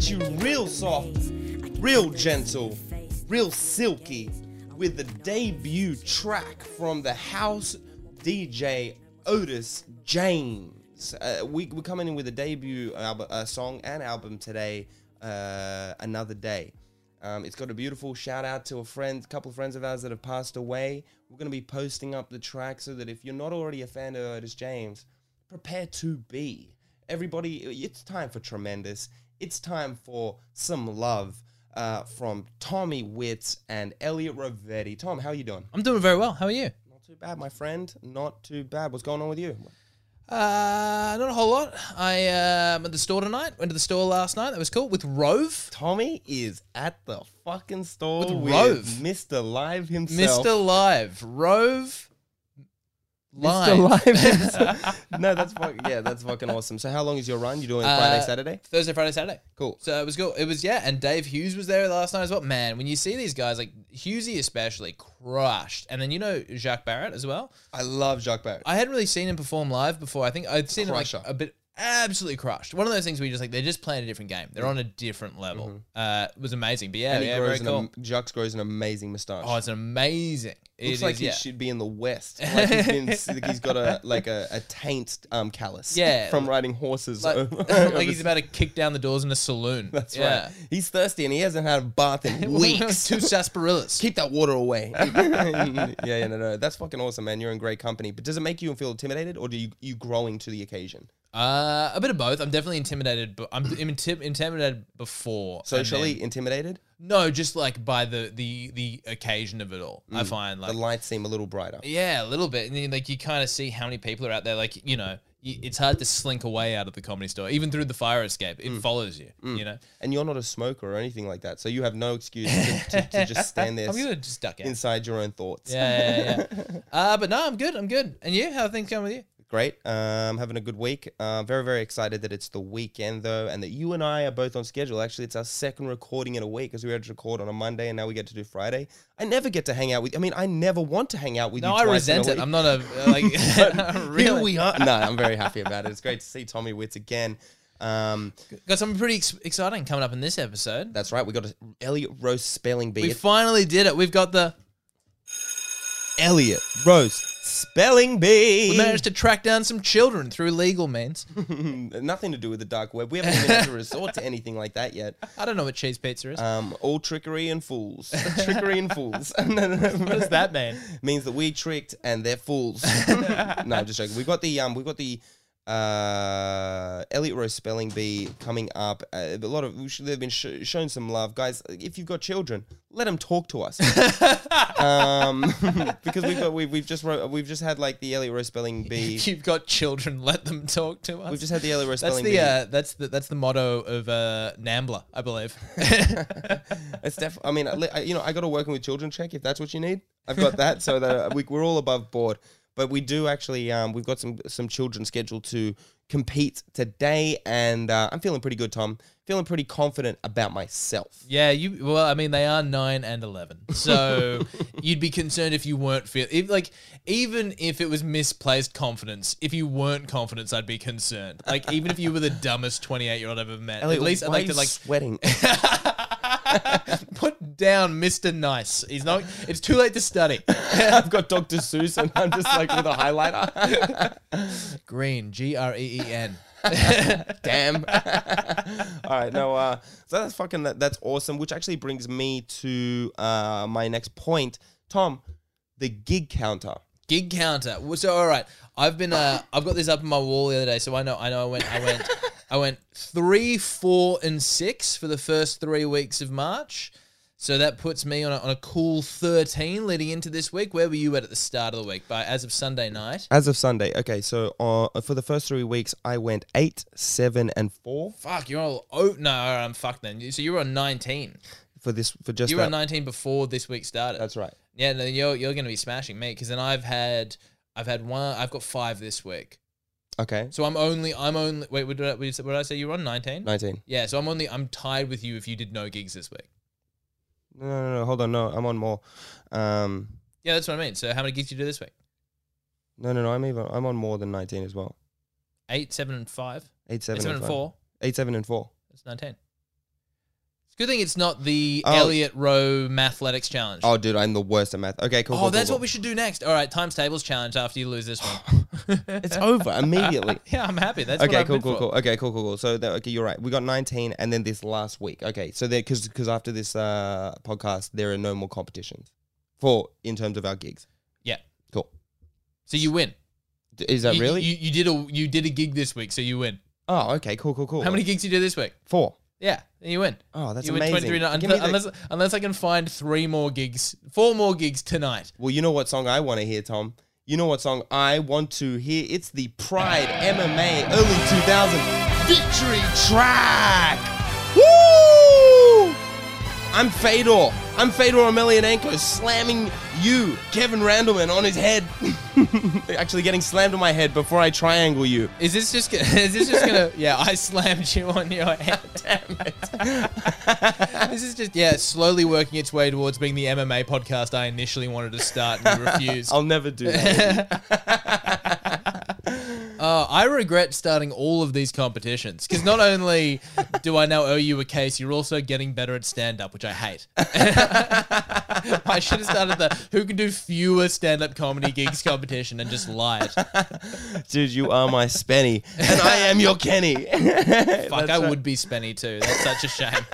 You real soft, real gentle, real silky, with the debut track from the house DJ Otis James. Uh, we, we're coming in with a debut album, uh, song and album today, uh, Another Day. Um, it's got a beautiful shout out to a friend, couple of friends of ours that have passed away. We're going to be posting up the track so that if you're not already a fan of Otis James, prepare to be. Everybody, it's time for tremendous. It's time for some love uh, from Tommy Witz and Elliot Rovetti. Tom, how are you doing? I'm doing very well. How are you? Not too bad, my friend. Not too bad. What's going on with you? Uh, not a whole lot. I um at the store tonight. Went to the store last night. That was cool with Rove, Tommy is at the fucking store With with, Rove. Mr. Live himself. Mr. Live, Rove, Live. Live no, that's fucking, yeah, that's fucking awesome. So how long is your run? You doing Friday, Uh, Saturday? Thursday, Friday, Saturday. Cool. So it was cool. It was yeah, and Dave Hughes was there last night as well. Man, when you see these guys like Hughesy especially crushed, and then you know Jacques Barrett as well. I love Jacques Barrett. I hadn't really seen him perform live before. I think I'd seen him like a bit absolutely crushed. One of those things where you're just like they're just playing a different game. They're on a different level. Uh, it was amazing. But yeah, Mm-hmm. and he yeah, grows very an, cool. am- Jacques grows an amazing moustache. Oh, it's amazing. It Looks like he yeah. should be in the West. Like he's, been, like he's got a like a, a taint um callus. Yeah. from riding horses. like, over- like he's about to kick down the doors in a saloon. That's yeah. right. He's thirsty and he hasn't had a bath in weeks. Two sarsaparillas. Keep that water away. yeah, yeah, no, no, that's fucking awesome, man. You're in great company. But does it make you feel intimidated, or do you you growing to the occasion? Uh, a bit of both. I'm definitely intimidated, but I'm intim- intimidated before. and Socially then- intimidated? no, just like by the the the occasion of it all. I find like Mm. the lights seem a little brighter. yeah, a little bit, and then like you kind of see how many people are out there. Like you know, y- it's hard to slink away out of the comedy store, even through the fire escape. Mm. It follows you. You know, And you're not a smoker or anything like that, so you have no excuse to, to, to just stand there I'm gonna just duck out. inside your own thoughts. Yeah, yeah, yeah. uh, but no, I'm good. I'm good. And you? How are things going with you? Great. Um, having a good week. Uh, very, very excited that it's the weekend though, and that you and I are both on schedule. Actually, it's our second recording in a week because we had to record on a Monday, and now we get to do Friday. I never get to hang out with. I mean, I never want to hang out with No, you. I in a resent it. I'm not a uh, like. really? Here we are. No, I'm very happy about it. It's great to see Tommy Witz again. Um, Got something pretty ex- exciting coming up in this episode. that's right. We got a Elliot Roast spelling bee. We finally did it. We've got the. Elliot Roast spelling bee. We managed to track down some children through legal means. Nothing to do with the dark web. We haven't even had to resort to anything like that yet. I don't know what cheese pizza is. Um, all trickery and fools. trickery and fools. what does that mean? Means that we tricked and they're fools. no, I'm just joking. We got the um, we got the uh, Elliot Rose spelling bee coming up. Uh, a lot of they've been sh- shown some love, guys. If you've got children, let them talk to us. um, because we've got we've, we've just wrote, we've just had like the Elliot Rose spelling bee. If you've got children, let them talk to us. We've just had the Elliot Rose that's spelling the bee. uh, that's the that's the motto of uh, Nambla, I believe. It's def- I mean, I- you know, I got a working with children check if that's what you need. I've got that, so that we, we're all above board. But we do actually, um, we've got some some children scheduled to compete today, and uh, I'm feeling pretty good, Tom. Feeling pretty confident about myself. yeah, you. Well, I mean, they are nine and eleven, so you'd be concerned if you weren't feel if, like even if it was misplaced confidence. If you weren't confident, I'd be concerned. Like even if you were the dumbest twenty eight year old I've ever met, Elliot, at least I'd like to like sweating. put down Mister Nice. He's not. It's too late to study. I've got Dr. Seuss, and I'm just like with a highlighter. Green, G R E E N. Damn. All right, no. Uh, so that's fucking that, that's awesome. Which actually brings me to uh, my next point, Tom. The gig counter. Gig counter. So all right, I've been uh, I've got this up on my wall the other day, so I know I know I went I went I went three, four, and six for the first three weeks of March. So that puts me on a, on a cool thirteen leading into this week. Where were you at at the start of the week? By as of Sunday night. As of Sunday, okay. So uh, for the first three weeks, I went eight, seven, and four Fuck, you're all oh no, I'm fucked then. So you were on nineteen. for this for just You were that. on nineteen before this week started. That's right. Yeah, no, you're you're gonna be smashing me because then I've had I've had one I've got five this week. Okay, So I'm only I'm only wait what did I, what did I say you were on nineteen? nineteen. Yeah, so I'm only I'm tied with you if you did no gigs this week. No, no, no. Hold on. No, I'm on more. Um, Yeah, that's what I mean. So how many gigs did you do this week? no, no, no. I'm even. I'm on more than nineteen as well. Eight, seven, and five. Eight, seven, Eight, seven, and and four. Eight, seven, and four. That's nineteen. Good thing it's not the Oh. Elliot Rowe Mathletics Challenge. Oh, dude, I'm the worst at math. Okay, cool. Oh, cool, that's cool, what we should do next. All right, times tables challenge after you lose this one. It's over immediately. yeah, I'm happy. That's what okay, I've cool, been cool, for. cool. Okay, cool, cool, cool. So, that, okay, you're right. We got 19, and then this last week. Okay, so there, because because after this uh, podcast, there are no more competitions for in terms of our gigs. Yeah. Cool. So you win. D- Is that You- really? You, you did a you did a gig this week, so you win. oh, okay, cool, cool, cool. How many gigs you do this week? Four. Yeah, you win. Oh, that's you win amazing. 23 Give me the- unless, unless I can find three more gigs, four more gigs tonight. Well, you know what song I want to hear, Tom? You know what song I want to hear? It's the Pride MMA early 2000 victory track. Woo! I'm Fedor. I'm Fedor Emelianenko slamming you, Kevin Randleman, on his head. Actually, getting slammed on my head before I triangle you. Is this just gonna, is this just gonna yeah, I slammed you on your head. Damn it. This is just yeah, slowly working its way towards being the MMA podcast I initially wanted to start and you refused. I'll never do that. Uh, I regret starting all of these competitions because not only do I now owe you a case, you're also getting better at stand up, which I hate. I should have started the who can do fewer stand up comedy gigs competition and just lied. Dude, you are my Spenny, and I am your Kenny. Fuck, I would be Spenny too. That's such a shame.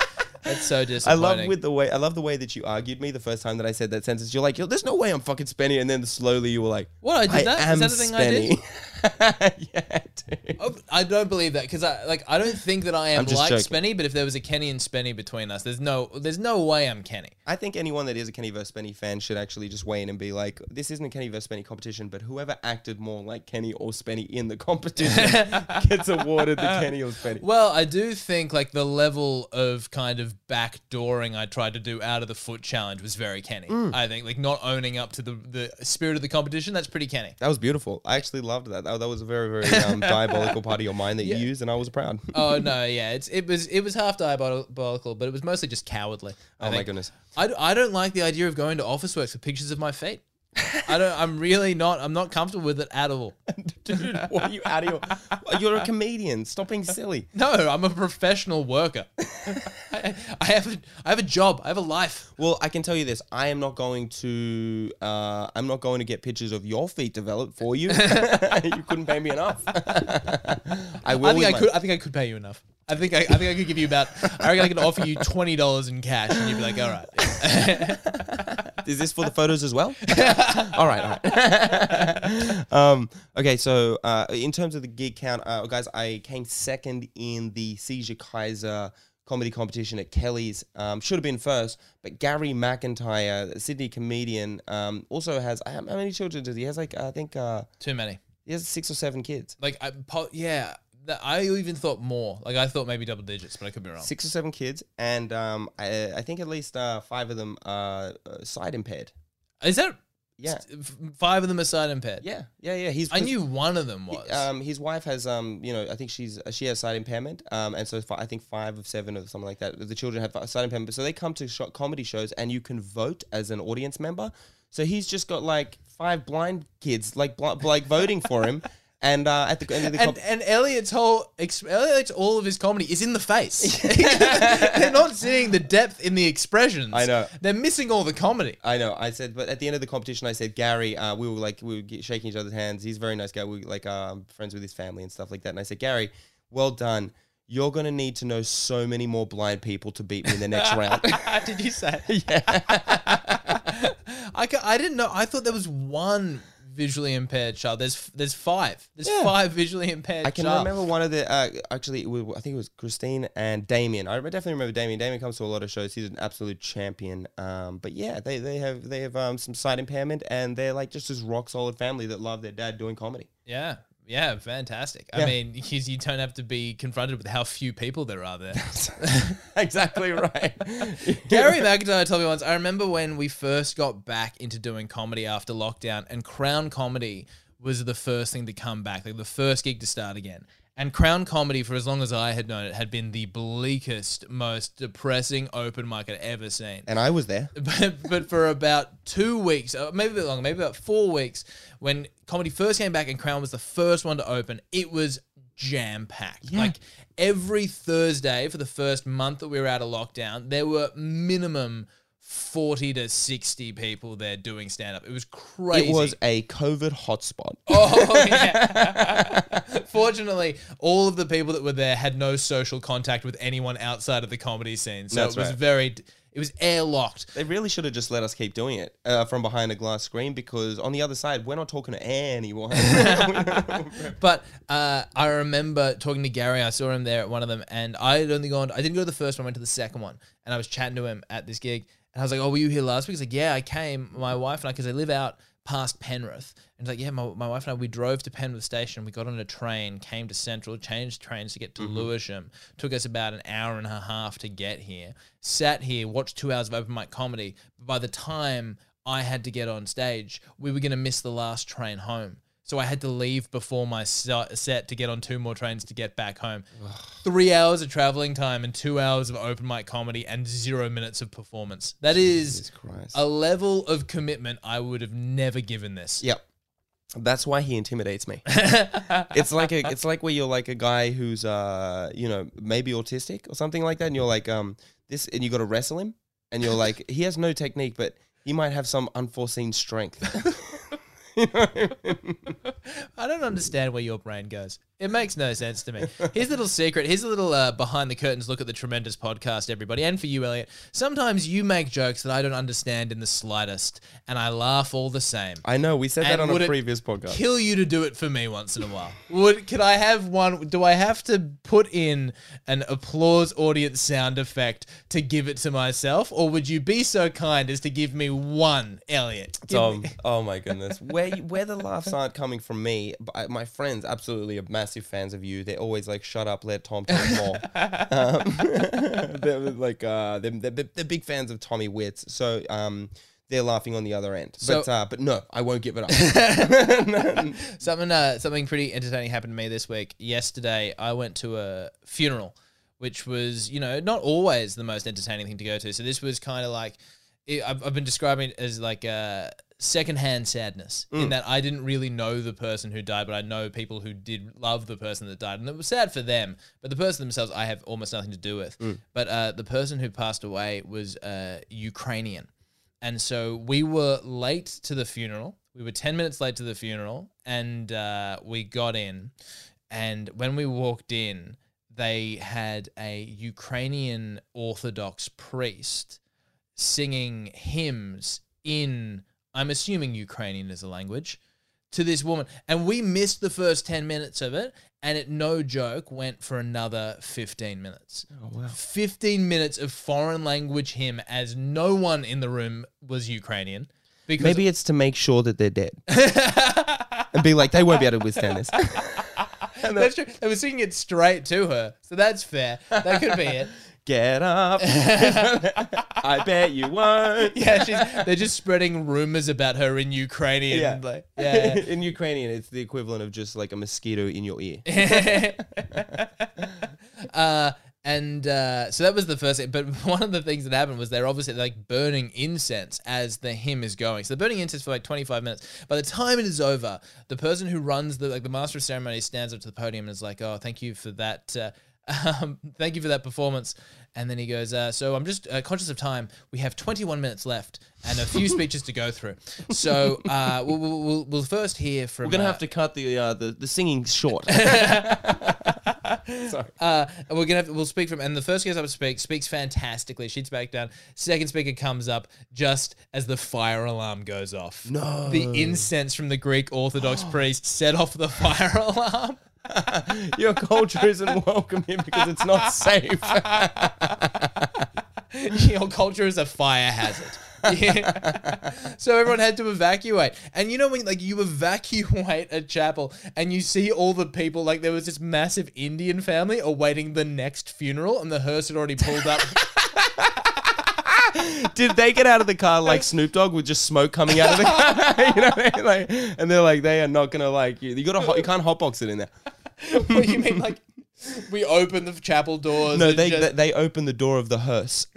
That's so disappointing. I love with the way I love the way that you argued me the first time that I said that sentence. You're like, Yo, "There's no way I'm fucking Spenny," and then slowly you were like, What, I did that? Is am that the thing I did? Spenny." yeah, dude. Oh, I don't believe that because I like I don't think that I am I'm just like joking. Spenny, but if there was a Kenny and Spenny between us, there's no there's no way I'm Kenny. I think anyone that is a Kenny vs Spenny fan should actually just weigh in and be like, "This isn't a Kenny vs Spenny competition, but whoever acted more like Kenny or Spenny in the competition gets awarded the Kenny or Spenny." Well, I do think like the level of kind of backdooring I tried to do out of the foot challenge was very Kenny. Mm. I think like not owning up to the the spirit of the competition that's pretty Kenny. That was beautiful. I actually loved that. That, that was a very, very um, diabolical part of your mind that you used, and I was proud. Oh no, yeah, it's it was it was half diabolical, but it was mostly just cowardly. I oh my think. goodness. I, d- I don't like the idea of going to Officeworks with pictures of my feet. I don't. I'm really not. I'm not comfortable with it at all. Dude, what are you out of your? You're a comedian. Stop being silly. No, I'm a professional worker. I, I have a I have a job. I have a life. Well, I can tell you this: I am not going to. Uh, I'm not going to get pictures of your feet developed for you. you couldn't pay me enough. I will. I think I my- could. I think I could pay you enough. I think I, I think I could give you about. I reckon I could offer you twenty dollars in cash, and you'd be like, "All right." Is this for the photos as well? all right, all right. um, okay, so uh, in terms of the gig count, uh, guys, I came second in the Seizure Kaiser comedy competition at Kelly's. Um, should have been first, but Gary McIntyre, Sydney comedian, um, also has how many children does he? He has like I think uh, Too many. he has six or seven kids. Like I, yeah. That, I even thought more. Like I thought maybe double digits, but I could be wrong. Six or seven kids, and um, I, I think at least uh, five of them are uh, sight impaired. Is that Yeah, five of them are sight impaired? yeah, yeah, yeah. He's I knew one of them was. Um, his wife has, um, you know, I think she's uh, she has sight impairment, um, and so fi- I think five of seven or something like that. The children have fi- sight impairment, so they come to sh- comedy shows, and you can vote as an audience member. So he's just got like five blind kids, like bl- like voting for him, and uh, at the end of the and, comp- and Elliot's whole ex- Elliot's all of his comedy is in the face. They're not seeing the depth in the expressions. I know. They're missing all the comedy. I know. I said, but at the end of the competition, I said, Gary, uh, we were like, we were shaking each other's hands. He's a very nice guy. We like um, friends with his family and stuff like that. And I said, Gary, well done. You're gonna need to know so many more blind people to beat me in the next round. Did you say? yeah. I, I didn't know. I thought there was one visually impaired child. There's there's five. There's Yeah. five visually impaired. I can child. remember one of the uh, actually was- I think it was Christine and Damien. I definitely remember Damien. Damien comes to a lot of shows. He's an absolute champion. Um, but yeah, they, they have they have um, some sight impairment and they're like just this rock solid family that love their dad doing comedy. Yeah. Yeah, fantastic. I mean, because you don't have to be confronted with how few people there are there. exactly right. Gary McIntyre told me once, I remember when we first got back into doing comedy after lockdown, and Crown Comedy was the first thing to come back, like the first gig to start again. And Crown Comedy, for as long as I had known it, had been the bleakest, most depressing open mic I'd ever seen. and I was there. but, but for about two weeks, uh, maybe a bit longer, maybe about four weeks, when comedy first came back and Crown was the first one to open, it was jam packed. Yeah. Like every Thursday for the first month that we were out of lockdown, there were minimum 40 to 60 people there doing stand up. It was crazy. It was a COVID hotspot. Oh yeah. Fortunately, all of the people that were there had no social contact with anyone outside of the comedy scene, so That's it was right. very, it was airlocked. They really should have just let us keep doing it uh, from behind a glass screen because on the other side, we're not talking to anyone. But uh, I remember talking to Gary. I saw him there at one of them, and I had only gone. I didn't go to the first one. I went to the second one, and I was chatting to him at this gig, and I was like, "Oh, were you here last week?" He's like, "Yeah, I came. My wife and I, because they live out past Penrith." And he's like, "Yeah, my, my wife and I, we drove to Penrith Station. We got on a train, came to Central, changed trains to get to mm-hmm. Lewisham. Took us about an hour and a half to get here. Sat here, watched two hours of open mic comedy. But by the time I had to get on stage, we were going to miss the last train home." So I had to leave before my set to get on two more trains to get back home. Three hours of traveling time and two hours of open mic comedy and zero minutes of performance. That is a level of commitment I would have never given this. Yep. That's why he intimidates me. it's like a, it's like where you're like a guy who's uh, you know, maybe autistic or something like that, and you're like, um, this, and you got to wrestle him, and you're like, he has no technique, but he might have some unforeseen strength. I don't understand where your brain goes. It makes no sense to me. Here's a little secret. Here's a little uh, behind the curtains look at the tremendous podcast, everybody. And for you, Elliot, sometimes you make jokes that I don't understand in the slightest, and I laugh all the same. I know we said that on would a it previous podcast. kill you to do it for me once in a while. Would could I have one? Do I have to put in an applause audience sound effect to give it to myself, or would you be so kind as to give me one, Elliot? Give Tom, oh my goodness, where you- where the laughs aren't coming from me, but I, my friends absolutely are massive fans of you. They're always like, "Shut up, let Tom talk more." um, they're like, uh, they're, they're, they're big fans of Tommy Wits, so um, they're laughing on the other end. But So- uh, but no, I won't give it up. something uh, something pretty entertaining happened to me this week. Yesterday, I went to a funeral, which was you know not always the most entertaining thing to go to. So this was kind of like it, I've, I've been describing it as like a secondhand sadness in that I didn't really know the person who died, but I know people who did love the person that died, and it was sad for them. But the person themselves, I have almost nothing to do with. But uh, the person who passed away was uh, Ukrainian. And so we were late to the funeral. We were 10 minutes late to the funeral and uh, we got in. And when we walked in, they had a Ukrainian Orthodox priest singing hymns in, I'm assuming Ukrainian is a language, to this woman. And we missed the first 10 minutes of it. And it, no joke, went for another 15 minutes. oh wow. 15 minutes of foreign language hymn as no one in the room was Ukrainian. Because Maybe it's to make sure that they're dead and be like, they won't be able to withstand this. that's true. They were singing it straight to her. So that's fair. That could be it. Get up. I bet you won't. Yeah, she's, they're just spreading rumors about her in Ukrainian. Yeah. Like, yeah. In Ukrainian, it's the equivalent of just like a mosquito in your ear. uh, and uh, so that was the first thing. But one of the things that happened was they're obviously like burning incense as the hymn is going. So they're burning incense for like 25 minutes. By the time it is over, the person who runs the like the master of ceremonies stands up to the podium and is like, "Oh, thank you for that." Uh, um, thank you for that performance. And then he goes, uh, So I'm just uh, conscious of time. We have 21 minutes left and a few speeches to go through. So uh, we'll, we'll, we'll, first hear from. We're gonna uh, have to cut the uh, the, the singing short. Sorry. Uh, we're gonna have, we'll speak from and the first guest up to speak speaks fantastically. Sheets back down. Second speaker comes up just as the fire alarm goes off. No. the incense from the Greek Orthodox priest set off the fire alarm. Your culture isn't welcome here because it's not safe. Your culture is a fire hazard. Yeah. so everyone had to evacuate. And you know when like you evacuate a chapel and you see all the people like there was this massive Indian family awaiting the next funeral and the hearse had already pulled up. Did they get out of the car like Snoop Dogg with just smoke coming out of the car? you know what I mean? Like, and they're like, they are not gonna like you. You gotta, you can't hotbox it in there. what do you mean like we open the chapel doors No, and they just- they, they open the door of the hearse.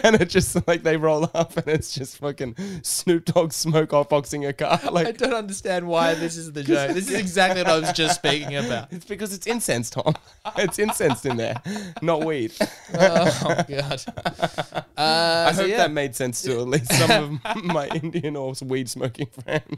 and it just like they roll up and it's just fucking Snoop Dogg smoke off boxing a car. Like I Like don't understand why this is the joke. This is exactly what I was just speaking about. it's because it's incense, Tom. It's incense in there, not weed. Oh god. Uh, I so hope yeah. that made sense to at least some of my Indian or weed smoking friends.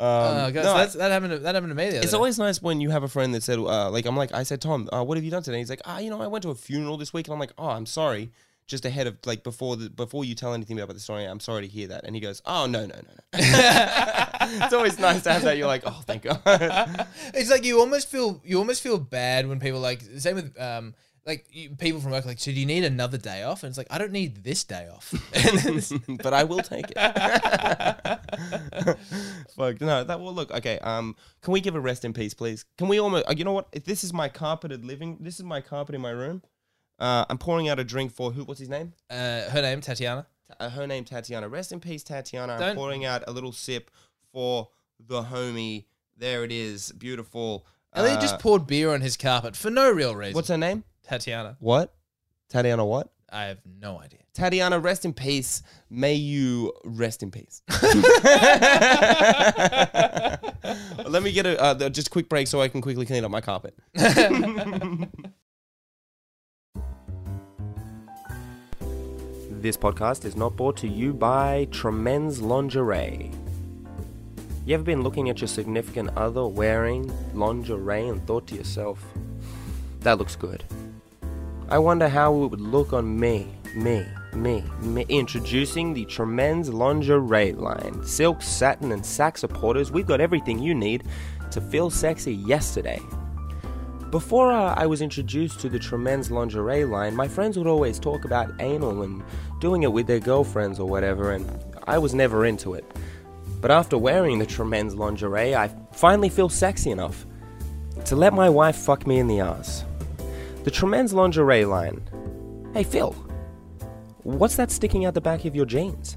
Oh, God, no, so that's, that happened. To, that happened to me the other It's day. always nice when you have a friend that said, uh, like, I'm like, I said, Tom, uh, what have you done today? He's like, ah, you know, I went to a funeral this week, and I'm like, oh, I'm sorry. Just ahead of like before the before you tell anything about the story, I'm sorry to hear that. And he goes, oh no no no no. it's always nice to have that. You're like, oh thank God. It's like you almost feel you almost feel bad when people like same with um like you, people from work like so do you need another day off and it's like I don't need this day off. And then it's- but I will take it. Fuck no. That will look okay. Um, can we give a rest in peace, please? Can we almost? Uh, you know what? If this is my carpeted living, this is my carpet in my room. Uh, I'm pouring out a drink for who? What's his name? uh, her name Tatiana. Uh, her name Tatiana. Rest in peace, Tatiana. I'm pouring out a little sip for the homie. There it is. Beautiful. And Uh, just poured beer on his carpet for no real reason. What's her name? Tatiana? What? Tatiana. What? I have no idea. Tatiana, rest in peace. May you rest in peace. Let me get a uh, just a quick break so I can quickly clean up my carpet. this podcast is not brought to you by Tremens Lingerie. You ever been looking at your significant other wearing lingerie and thought to yourself, that looks good? I wonder how it would look on me, me, me, me. Introducing the Tremens Lingerie line. Silk, satin, and sack supporters, we've got everything you need to feel sexy yesterday. Before uh, I was introduced to the Tremens lingerie line, my friends would always talk about anal and doing it with their girlfriends or whatever, and I was never into it. But after wearing the Tremens lingerie, I finally feel sexy enough to let my wife fuck me in the ass. The Tremens lingerie line. Hey Phil, what's that sticking out the back of your jeans?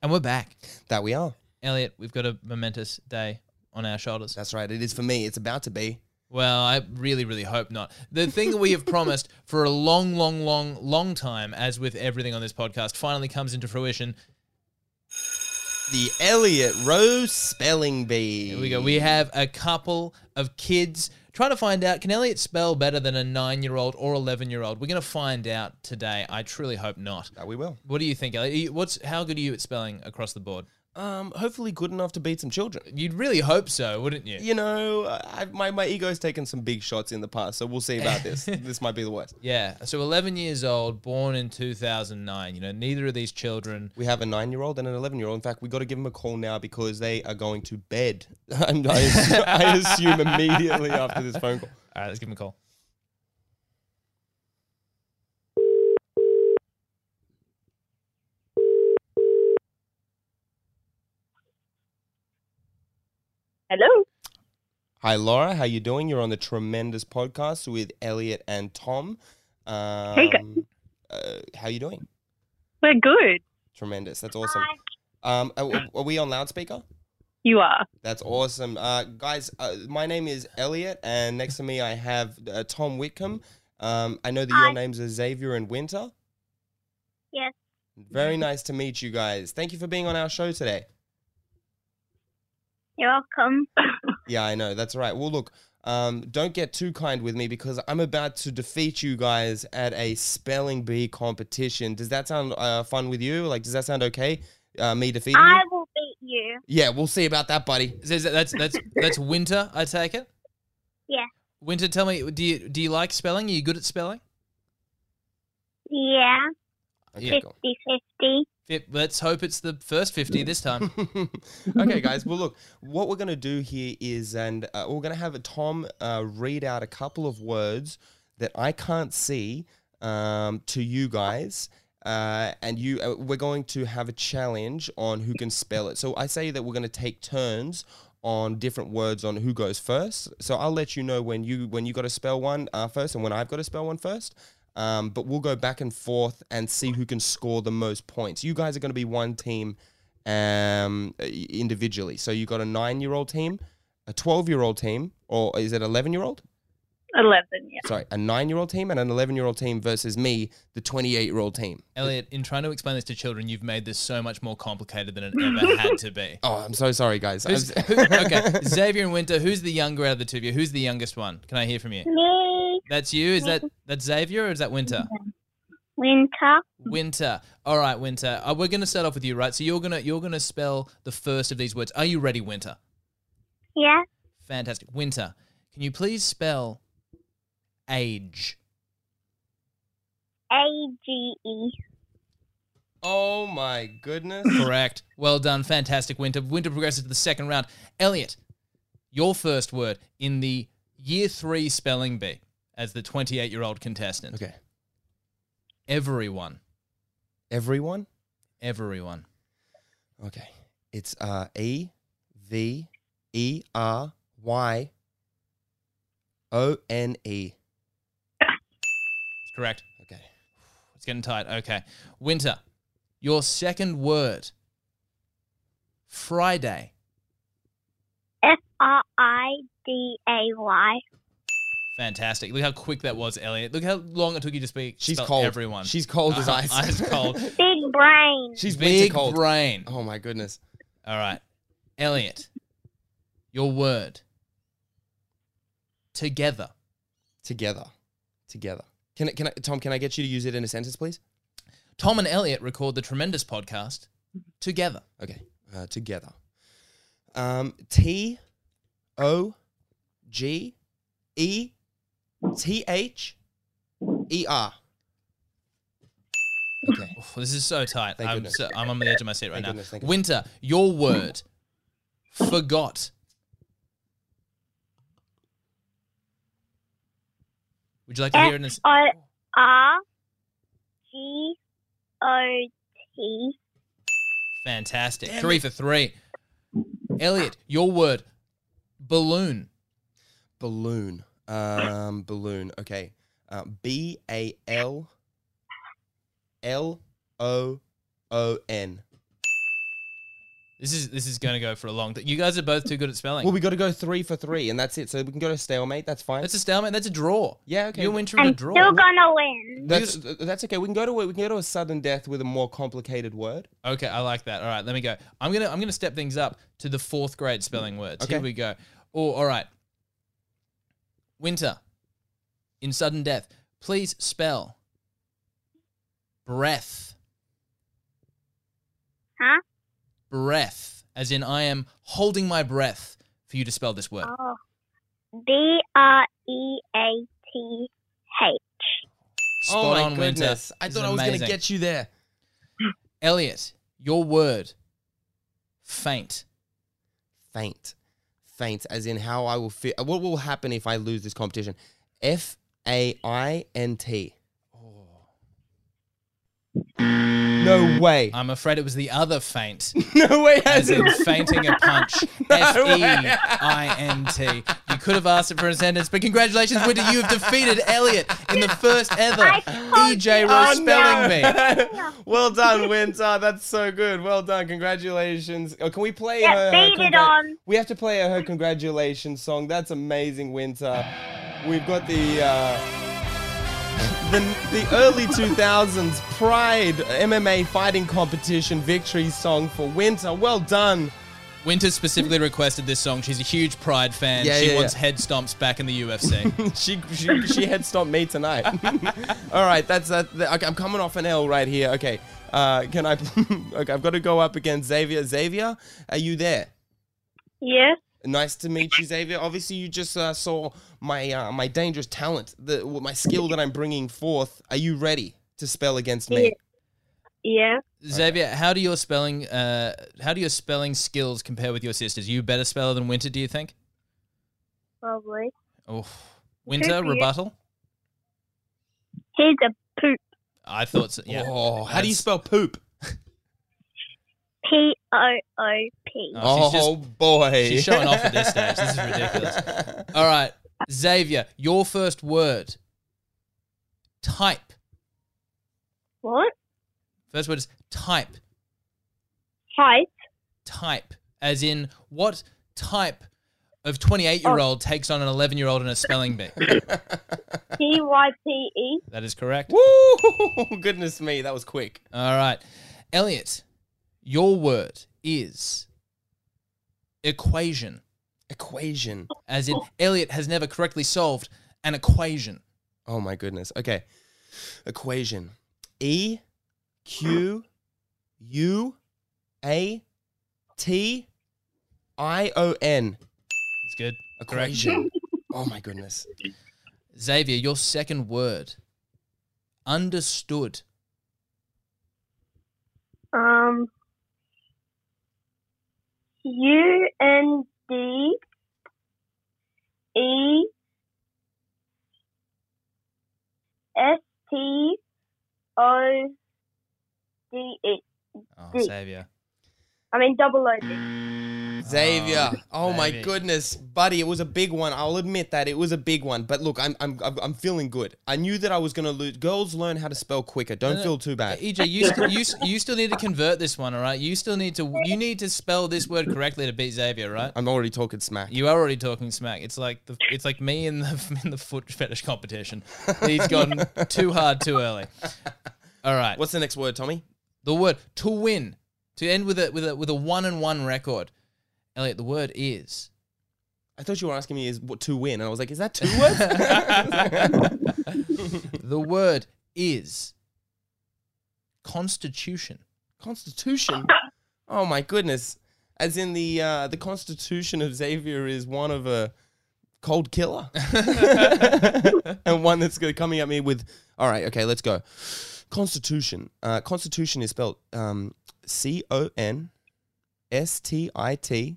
And we're back. That we are. Elliot, we've got a momentous day on our shoulders. That's right. It is for me. It's about to be. Well, I really, really hope not. The thing that we have promised for a long, long, long, long time, as with everything on this podcast, finally comes into fruition. The Elliot Rose Spelling Bee. Here we go. We have a couple of kids trying to find out can Elliot spell better than a nine year old or 11 year old? We're going to find out today. I truly hope not. We will. What do you think, Elliot? What's How good are you at spelling across the board? Um, hopefully good enough to beat some children. You'd really hope so, wouldn't you? You know, I, my my ego's taken some big shots in the past, so we'll see about this. this might be the worst. Yeah. So 11 years old, born in 2009. You know, neither of these children. We have a nine-year-old and an eleven-year-old. In fact, we got to give them a call now because they are going to bed. I'm- assume, I assume immediately after this phone call. All right, let's give them a call. Hello. Hi, Laura. How you doing? You're on the Tremendous Podcast with Elliot and Tom. Um, Hey, guys. uh, how you doing? We're good. Tremendous. That's awesome. Um, are, are we on loudspeaker? You are. That's awesome. Uh, guys, uh, my name is Elliot, and next to me I have uh, Tom Whitcomb. Um, I know that your names are Xavier and Winter. Yes. Very nice to meet you guys. Thank you for being on our show today. You're welcome. Yeah, I know. That's right. Well, look, um, don't get too kind with me because I'm about to defeat you guys at a spelling bee competition. Does that sound uh, fun with you? Like, does that sound okay? Uh, me defeating you? I will beat you. Yeah, we'll see about that, buddy. So is that- that's that's that's winter. I take it. Yeah. Winter, tell me, do you do you like spelling? Are you good at spelling? Yeah. Okay, cool. 50 50. Let's hope it's the first fifty this time. okay, guys. Well, look, what we're going to do here is, and uh, we're going to have Tom uh, read out a couple of words that I can't see um, to you guys. Uh, and you, uh, we're going to have a challenge on who can spell it. So I say that we're going to take turns on different words on who goes first. So I'll let you know when you when you got to spell one uh, first, and when I've got to spell one first. Um, but we'll go back and forth and see who can score the most points. You guys are going to be one team um, individually. So you got a nine-year-old team, a twelve-year-old team, or is it eleven-year-old? Eleven. Yeah. Sorry, a nine-year-old team and an eleven-year-old team versus me, the twenty-eight-year-old team. Elliot, in trying to explain this to children, you've made this so much more complicated than it ever had to be. Oh, I'm so sorry, guys. Who, okay, Xavier and Winter. Who's the younger out of the two of you? Who's the youngest one? Can I hear from you? Me. That's you. Is that that's Xavier or is that Winter? Winter. Winter. All right, Winter. Uh, we're gonna start off with you, right? So you're gonna you're gonna spell the first of these words. Are you ready, Winter? Yeah. Fantastic. Winter. Can you please spell age? A G E. oh my goodness. Correct. Well done. Fantastic, Winter. Winter progresses to the second round. Elliot, your first word in the year three spelling bee as the 28 year old contestant. Okay. Everyone. Everyone. Everyone. Okay. It's uh E V E R Y O N E. That's correct. Okay. It's getting tight. Okay. Winter, your second word. Friday. F R I D A Y. Fantastic. Look how quick that was, Elliot. Look how long it took you to speak. She's spell cold. Everyone. She's cold as Uh, ice. ice cold. Big brain. She's winter Big cold. brain. Oh my goodness. All right. Elliot, your word. Together. Together. Together. Can I, can I, Tom? Can I get you to use it in a sentence, please? Tom and Elliot record the tremendous podcast together. Okay. Uh, together. Um, T O G E T H E R. Okay. Oof, this is so tight. Thank I'm, so, I'm on the edge of my seat right Thank now. goodness, thank goodness. Winter, your word. Forgot. Would you like to hear it in a s- O R G O T. Fantastic. Damn three it. for three. Elliot, your word. Balloon. Balloon. Um, balloon. Okay. Uh, B A L L O O N. This is this is going to go for a long time. You guys are both too good at spelling. Well, we got to go three for three, and that's it. So we can go to stalemate. That's fine. That's a stalemate. That's a draw. yeah. Okay. You and Winter in a I'm draw. still gonna win. That's that's okay. We can go to a, we can go to a sudden death with a more complicated word. Okay, I like that. All right, let me go. I'm gonna I'm gonna step things up to the fourth grade spelling words. Here we go. Oh, all right. Winter. In sudden death, please spell breath. Huh? Breath, as in I am holding my breath for you to spell this word. Oh. B R E A T H. Spot oh my on, Winter. goodness! I This thought is I was going to get you there. Elliot, your word. Faint. Faint, faint, as in how I will feel. What will happen if I lose this competition? F A I N T. Oh. No way. I'm afraid it was the other faint. no way. as Has in it? fainting a punch. No F E way. I N T. You could have asked it for a sentence, but congratulations, Winter. You have defeated Elliot in the first ever I EJ you. Rose Oh, spelling no. bee. well done, Winter. That's so good. Well done. Congratulations. Oh, can we play Get her? her baited congrat- on. We have to play her, her congratulations song. That's amazing, Winter. We've got the uh, the the early 2000s Pride MMA fighting competition victory song for Winter. Well done. Winter specifically requested this song. She's a huge Pride fan. Yeah, she yeah, wants yeah. head stomps back in the UFC. she she she head stomped me tonight. All right, that's that. that- Okay, I'm coming off an L right here. Okay, uh, can I? okay, I've got to go up against Xavier. Xavier, are you there? Yes. Nice to meet you, Xavier. Obviously, you just uh, saw my uh, my dangerous talent, the my skill that I'm bringing forth. Are you ready to spell against me? Yeah. Xavier, how do your spelling uh, how do your spelling skills compare with your sisters? You a better speller than Winter, do you think? Probably. Oh, Winter rebuttal. He's a poop. I thought so. Yeah. Oh, how do you spell poop? P O O P. Oh, she's just- Oh boy, she's showing off at this stage. This is ridiculous. All right, Xavier, your first word. Type. What? First word is type. Height. Type, as in what type of 28 year old takes on an 11 year old in a spelling bee. T Y P E. That is correct. Woo! Goodness me, that was quick. All right. Elliot, your word is equation, Equation. as in Elliot has never correctly solved an equation. Oh my goodness. Okay. Equation. E Q U A T I O N. It's good. Equation. Oh my goodness. Xavier, your second word. Understood. Um. U N D E S T O D E. Oh, D. Xavier. I mean double O D. Xavier. Oh, my goodness, buddy, it was a big one. I'll admit that it was a big one. But look, I'm I'm I'm feeling good. I knew that I was gonna lose. Girls learn how to spell quicker. Don't feel too bad. EJ, you, st- you, s- you still need to convert this one, all right? You still need to you need to spell this word correctly to beat Xavier, right? I'm already talking smack. You are already talking smack. It's like the it's like me in the in the foot fetish competition. He's gone too hard too early. All right. What's the next word, Tommy? the word to win? To end with a with a with a one and one record. Elliot, the word is I thought you were asking me is what to win, and I was like, is that two words? the word is constitution. Constitution. Oh my goodness! As in the uh, the Constitution of Xavier is one of a cold killer, and one that's coming at me with. All right, okay, let's go. Constitution. Uh, Constitution is spelled um, C O N S T I T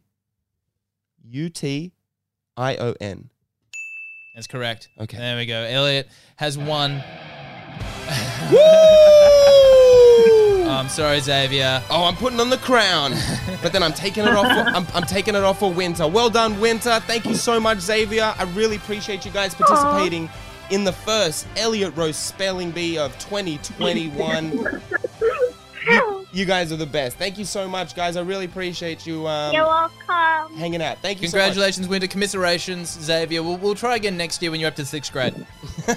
U T I O N. That's correct. Okay. There we go. Elliot has won. Woo! I'm sorry, Xavier. Oh, I'm putting on the crown, but then I'm taking it off. For, I'm, I'm taking it off for Winter. Well done, Winter. Thank you so much, Xavier. I really appreciate you guys participating in the first Elliot Rose Spelling Bee of 2021. you, you guys are the best. Thank you so much, guys. I really appreciate you um, You're welcome. hanging out. Thank you Congratulations, Winter. Commiserations, Xavier. We'll, we'll try again next year when you're up to sixth grade.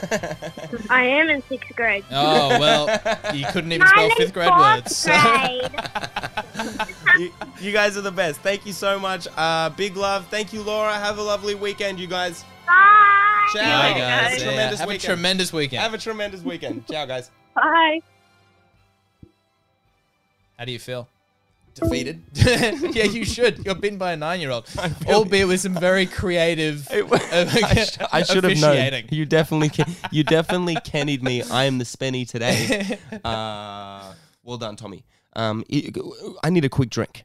I am in sixth grade. Oh, well, you couldn't even spell fifth grade words. so- grade. You, you guys are the best. Thank you so much. Uh, big love. Thank you, Laura. Have a lovely weekend, you guys. Bye. Ciao. Bye, Have a guys. Yeah, tremendous Have a weekend. tremendous weekend. Have a tremendous weekend. Ciao, guys. Bye. How do you feel? Defeated. yeah, you should. You're bitten by a nine-year-old, albeit with some very creative. I, sh- I should have known. You definitely, can- you definitely kennied me. I am the Spenny today. Uh, well done, Tommy. Um, I I need a quick drink.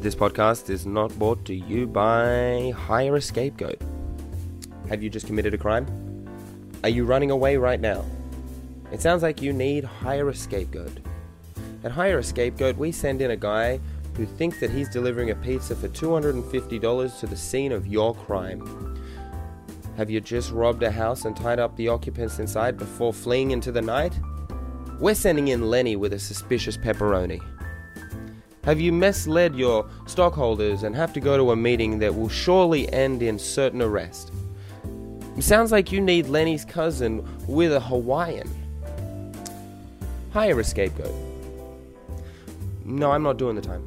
This podcast is not brought to you by Hire a Scapegoat. Have you just committed a crime? Are you running away right now? It sounds like you need Hire a Scapegoat. At Hire a Scapegoat, we send in a guy who thinks that he's delivering a pizza for $250 to the scene of your crime. Have you just robbed a house and tied up the occupants inside before fleeing into the night? We're sending in Lenny with a suspicious pepperoni. Have you misled your stockholders and have to go to a meeting that will surely end in certain arrest? Sounds like you need Lenny's cousin with a Hawaiian. Hire a scapegoat. No, I'm not doing the time.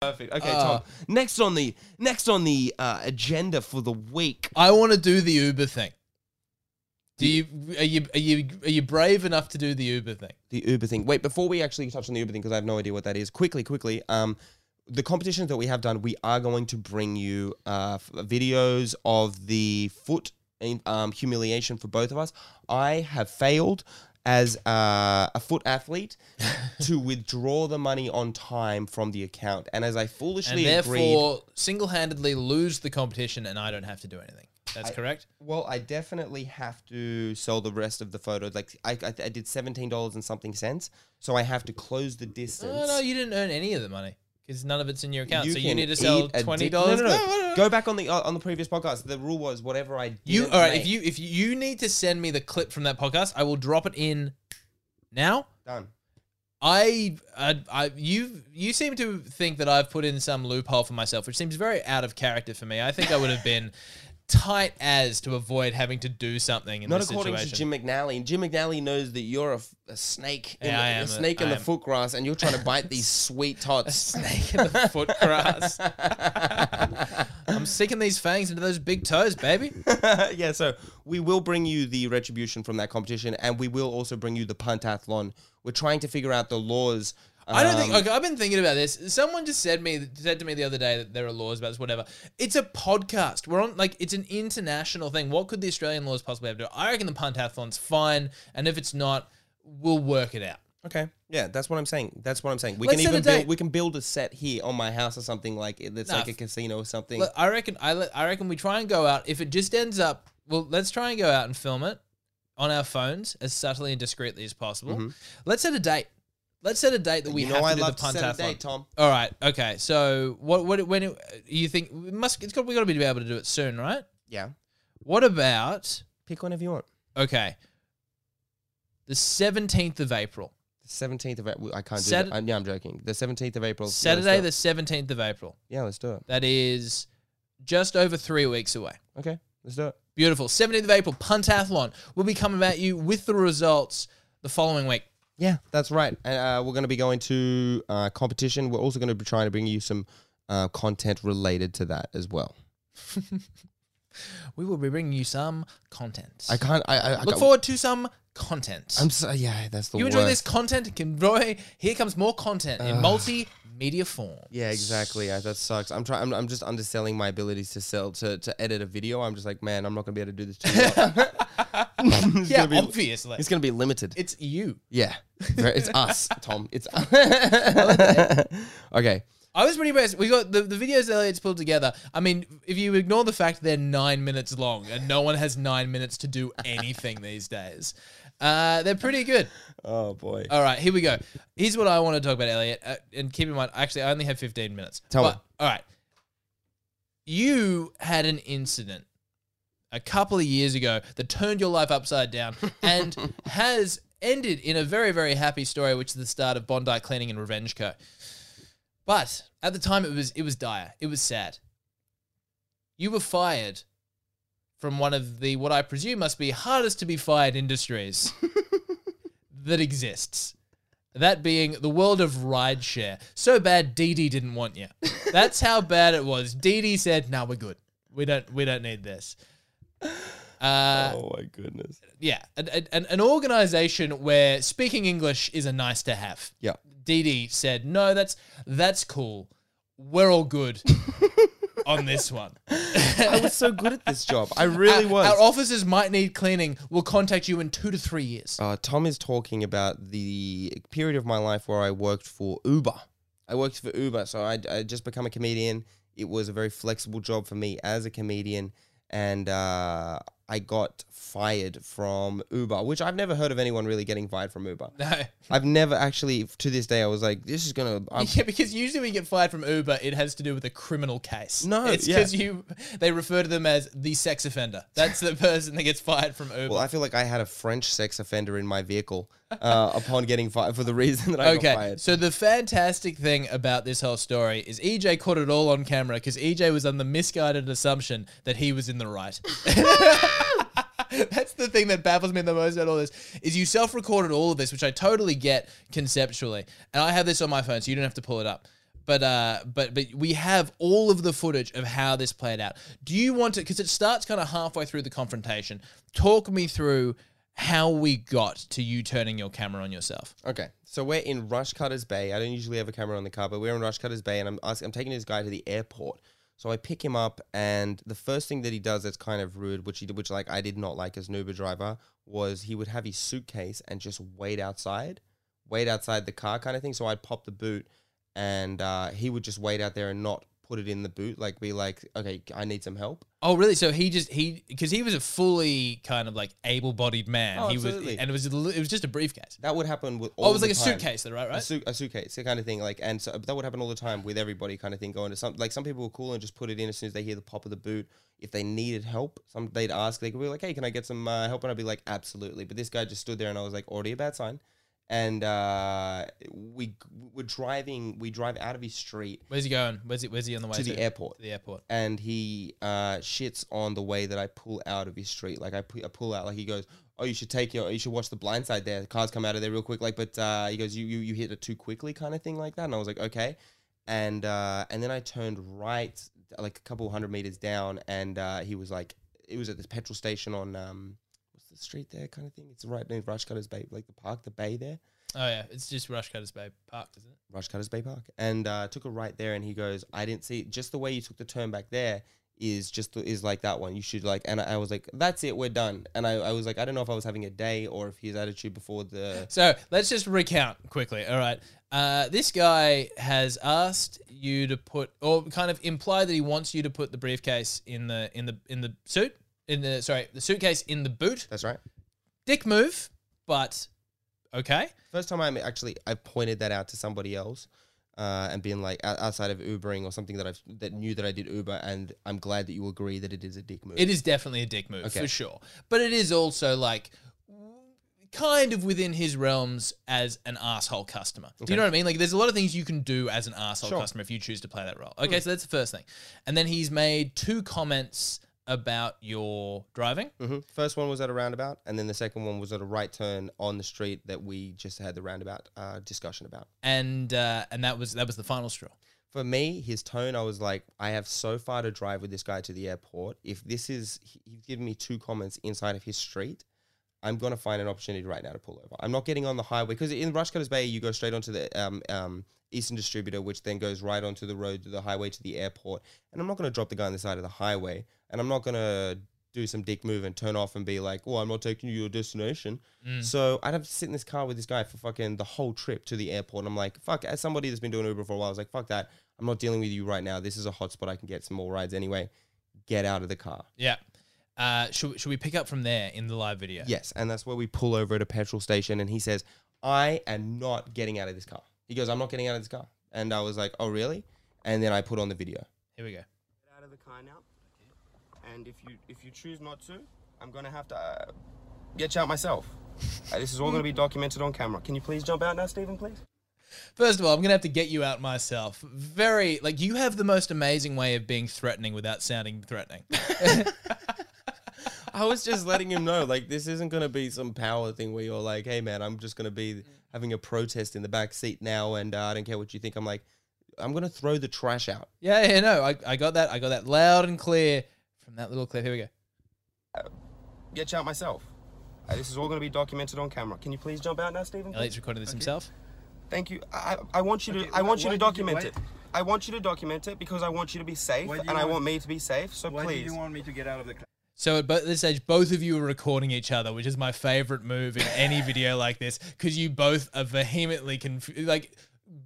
Perfect. Okay, Tom. Next on the next on the uh, agenda for the week. I want to do the Uber thing. Do you are you are you are you brave enough to do the Uber thing? The Uber thing. Wait, before we actually touch on the Uber thing, because I have no idea what that is. Quickly, quickly. Um, the competitions that we have done, we are going to bring you uh, f- videos of the foot in- um, humiliation for both of us. I have failed as uh, a foot athlete to withdraw the money on time from the account, and as I And foolishly agreed. therefore single-handedly lose the competition and I don't have to do anything. That's correct? Well, I definitely have to sell the rest of the photos. Like I, I, I did seventeen dollars and something cents, so I have to close the distance. No, no, you didn't earn any of the money. Because none of it's in your account. so you can need to sell eat a twenty dick- dollars. No, no, no. Go back on the uh, on the previous podcast. The rule was whatever I You didn't all right? If you if you need to send me the clip from that podcast, I will drop it in now. done. I, I, I, you, you seem to think that I've put in some loophole for myself, which seems very out of character for me. I think I would have been tight as to avoid having to do something in Not this according situation. to Jim McNally. And Jim McNally knows that you're a, a snake, in Yeah, the, I a am a- snake in I the am. foot grass, and you're trying to bite these sweet tots. Snake in the foot grass. I'm sticking these fangs into those big toes, baby. yeah, so we will bring you the retribution from that competition, and we will also bring you the puntathlon. We're trying to figure out the laws. I don't think. um, Okay, I've been thinking about this. Someone just said me said to me the other day that there are laws about this. Whatever. It's a podcast. We're on like it's an international thing. What could the Australian laws possibly have to do? I reckon the puntathlon's fine, and if it's not, we'll work it out. Okay, yeah, that's what I'm saying. That's what I'm saying. We Let's can set a even date. build. We can build a set here on my house or something like. That's Nah, like a casino or something. Look, I reckon. I let- I reckon we try and go out. If it just ends up, well, let's try and go out and film it on our phones as subtly and discreetly as possible. Let's set a date. Let's set a date that we you have know, to I do love the to set a puntathlon. date, Tom. All right. Okay. So what? What? When it, you think we must? It's got. We got to be able to do it soon, right? Yeah, What about? pick whenever you want. Okay. The seventeenth of April, The seventeenth of April. I can't do that. Uh, yeah, I'm joking. The seventeenth of April. Saturday, the let's seventeenth of April. yeah, let's do it. That is just over three weeks away. Okay, let's do it. Beautiful. 17th of April, Puntathlon. We'll be coming at you with the results the following week. Yeah, that's right. And uh, we're going to be going to uh, competition. We're also going to be trying to bring you some uh, content related to that as well. We will be bringing you some content. I can't. I, I, I Look forward to some content. I'm so yeah. That's the you worst. enjoy this content? Can Roy? Here comes more content in multimedia form. Yeah, exactly. Yeah, that sucks. I'm trying. I'm, I'm just underselling my abilities to sell to, to edit a video. I'm just like, man, I'm not gonna be able to do this Yeah, be- obviously. It's gonna be limited. It's you. yeah, it's us, Tom. It's okay. I was pretty impressed. We got the, the videos Elliot's pulled together. I mean, if you ignore the fact they're nine minutes long and no one has nine minutes to do anything these days, uh, they're pretty good. Oh boy. All right, here we go. Here's what I want to talk about, Elliot. Uh, and keep in mind, actually, I only have 15 minutes. Tell me. All right. You had an incident a couple of years ago that turned your life upside down and has ended in a very, very happy story, which is the start of Bondi Cleaning and Revenge Co. But at the time, it was it was dire. It was sad. You were fired from one of the what I presume must be hardest to be fired industries that exists. That being the world of rideshare. So bad DiDi didn't want you. That's how bad it was. DiDi said, "No, we're good. We don't we don't need this." Uh, oh my goodness. yeah, an, an, an organization where speaking English is a nice to have. Yeah. Dee said, "No, that's that's cool. We're all good on this one. I was so good at this job. I really our, was. Our offices might need cleaning. We'll contact you in two to three years. Uh, Tom is talking about the period of my life where I worked for Uber. I worked for Uber, so I I just become a comedian. It was a very flexible job for me as a comedian, and uh, I got fired from Uber, which I've never heard of anyone really getting fired from Uber. No, I've never actually, to this day, I was like, this is gonna. I'm, yeah, because usually when you get fired from Uber, it has to do with a criminal case. No, it's yeah. because you they refer to them as the sex offender. That's the person that gets fired from Uber. well, I feel like I had a French sex offender in my vehicle uh, upon getting fired for the reason that I got Okay, fired. so the fantastic thing about this whole story is EJ caught it all on camera because EJ was on the misguided assumption that he was in the right. That's the thing that baffles me the most about all this is you self-recorded all of this, which I totally get conceptually, and I have this on my phone, so you don't have to pull it up. But uh, but but we have all of the footage of how this played out. Do you want to? Because it starts kind of halfway through the confrontation. Talk me through how we got to you turning your camera on yourself. Okay, so we're in Rushcutters Bay. I don't usually have a camera on the car, but we're in Rushcutters Bay, and I'm asking, I'm taking this guy to the airport. So I pick him up, and the first thing that he does that's kind of rude, which he did, which like I did not like as an Uber driver, was he would have his suitcase and just wait outside, wait outside the car kind of thing. So I'd pop the boot, and uh, he would just wait out there and not put it in the boot, like be like, okay, I need some help. Oh, really? So he just he because he was a fully kind of like able-bodied man. Oh, he was, and it was it was just a briefcase. That would happen with. All Oh, it was like a time. suitcase, though, right? A, Right. su- a suitcase, the kind of thing, like, and so that would happen all the time with everybody, kind of thing. Going to some, like, some people were cool and just put it in as soon as they hear the pop of the boot. If they needed help, some they'd ask, they could be like, "Hey, can I get some uh, help?" And I'd be like, "Absolutely." But this guy just stood there, and I was like, "Already a bad sign." And uh, we were driving. We drive out of his street Where's he going? Where's he? Where's he on the way to the airport. To the airport. and he uh, shits on the way that I pull out of his street. Like I, pu- I pull out, like he goes, "Oh, you should take your, you should watch the blind side there. The cars come out of there real quick." Like, but uh, he goes, "You, you, you hit it too quickly," kind of thing like that. And I was like, "Okay," and uh, and then I turned right, like a couple hundred meters down, and uh, he was like, it was at this petrol station on um, the street there, kind of thing. It's right near Rushcutters Bay, like the park, the bay there. Oh yeah, it's just Rushcutters Bay Park, isn't it? Rushcutters Bay Park, and uh, took a right there. And he goes, "I didn't see just the way you took the turn back there is just is like that one. You should like." And I, I was like, "That's it, we're done." And I, I was like, I don't know if I was having a day or if his attitude before the So let's just recount quickly. All right. Uh, this guy has asked you to put, or kind of imply that he wants you to put the briefcase in the in the in the suit in the sorry the suitcase in the boot. that's right. Dick move, but okay. First time I'm actually I pointed that out to somebody else. Uh, and being like outside of Ubering or something that I've that knew that I did Uber, and I'm glad that you agree that it is a dick move. It is definitely a dick move Okay. for sure, but it is also like kind of within his realms as an asshole customer. Do you know what I mean? Like, there's a lot of things you can do as an asshole Sure. customer if you choose to play that role. Okay, so that's the first thing, and then he's made two comments about your driving. hmm First one was at a roundabout, and then the second one was at a right turn on the street that we just had the roundabout uh, discussion about. and uh, and that was that was the final straw. for me, his tone, I was like, I have so far to drive with this guy to the airport. If this is, he's given me two comments inside of his street, I'm going to find an opportunity right now to pull over. I'm not getting on the highway because in Rushcutters Bay, you go straight onto the um, um, Eastern Distributor, which then goes right onto the road to the highway to the airport. And I'm not going to drop the guy on the side of the highway. And I'm not going to do some dick move and turn off and be like, oh, I'm not taking you to your destination. So I'd have to sit in this car with this guy for fucking the whole trip to the airport. And I'm like, fuck, as somebody that's been doing Uber for a while, I was like, fuck that. I'm not dealing with you right now. This is a hotspot. I can get some more rides anyway. Get out of the car. Yeah. Uh, should, should we pick up from there in the live video? Yes. And that's where we pull over at a petrol station. And he says, I am not getting out of this car. He goes, I'm not getting out of this car. And I was like, oh, really? And then I put on the video. Here we go. Get out of the car now. And if you if you choose not to, I'm gonna have to uh, get you out myself. Uh, this is all gonna be documented on camera. Can you please jump out now, Stephen, please? First of all, I'm gonna have to get you out myself. Very like you have the most amazing way of being threatening without sounding threatening. I was just letting him know, like, this isn't going to be some power thing where you're like, hey, man, I'm just going to be having a protest in the back seat now and uh, I don't care what you think. I'm like, I'm going to throw the trash out. yeah, yeah, no, I, I got that. I got that loud and clear from that little clip. Here we go. Get you out myself. Uh, this is all gonna be documented on camera. Can you please jump out now, Stephen? please? Elliot's recording this himself. Thank you. I, I I want you to Okay, I wh- want you to did you- document it. I want you to document it because I want you to be safe and you I want- want me to be safe. So Why please. do you want me to get out of the car? So at this stage, both of you are recording each other, which is my favorite move in any video like this, because you both are vehemently conf- like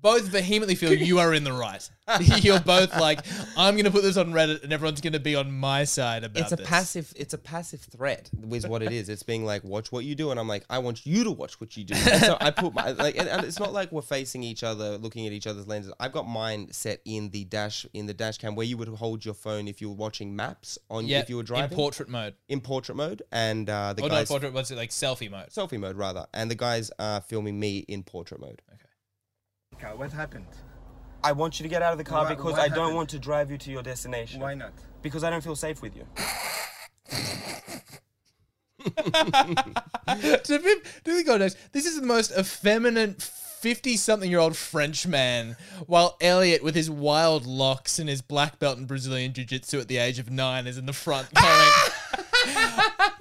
both vehemently feel you are in the right. You're both like, I'm gonna put this on Reddit, and everyone's gonna be on my side about It's a this. passive. It's a passive threat. Is what it is. It's being like, watch what you do, and I'm like, I want you to watch what you do. And so I put my like, and, and it's not like we're facing each other, looking at each other's lenses. I've got mine set in the dash in the dash cam where you would hold your phone if you were watching maps on Yeah, if you were driving in portrait mode. in portrait mode, and uh, the Oh no, guys portrait. What's it like? Selfie mode. selfie mode rather, and the guys are filming me in portrait mode. Car? What happened? I want you to get out of the car Wha- because what I don't want to drive you to your destination. Why not? Because I don't feel safe with you. to be, to be honest, this is the most effeminate fifty-something-year-old French man, while Elliot, with his wild locks and his black belt in Brazilian jiu-jitsu at the age of nine, is in the front going.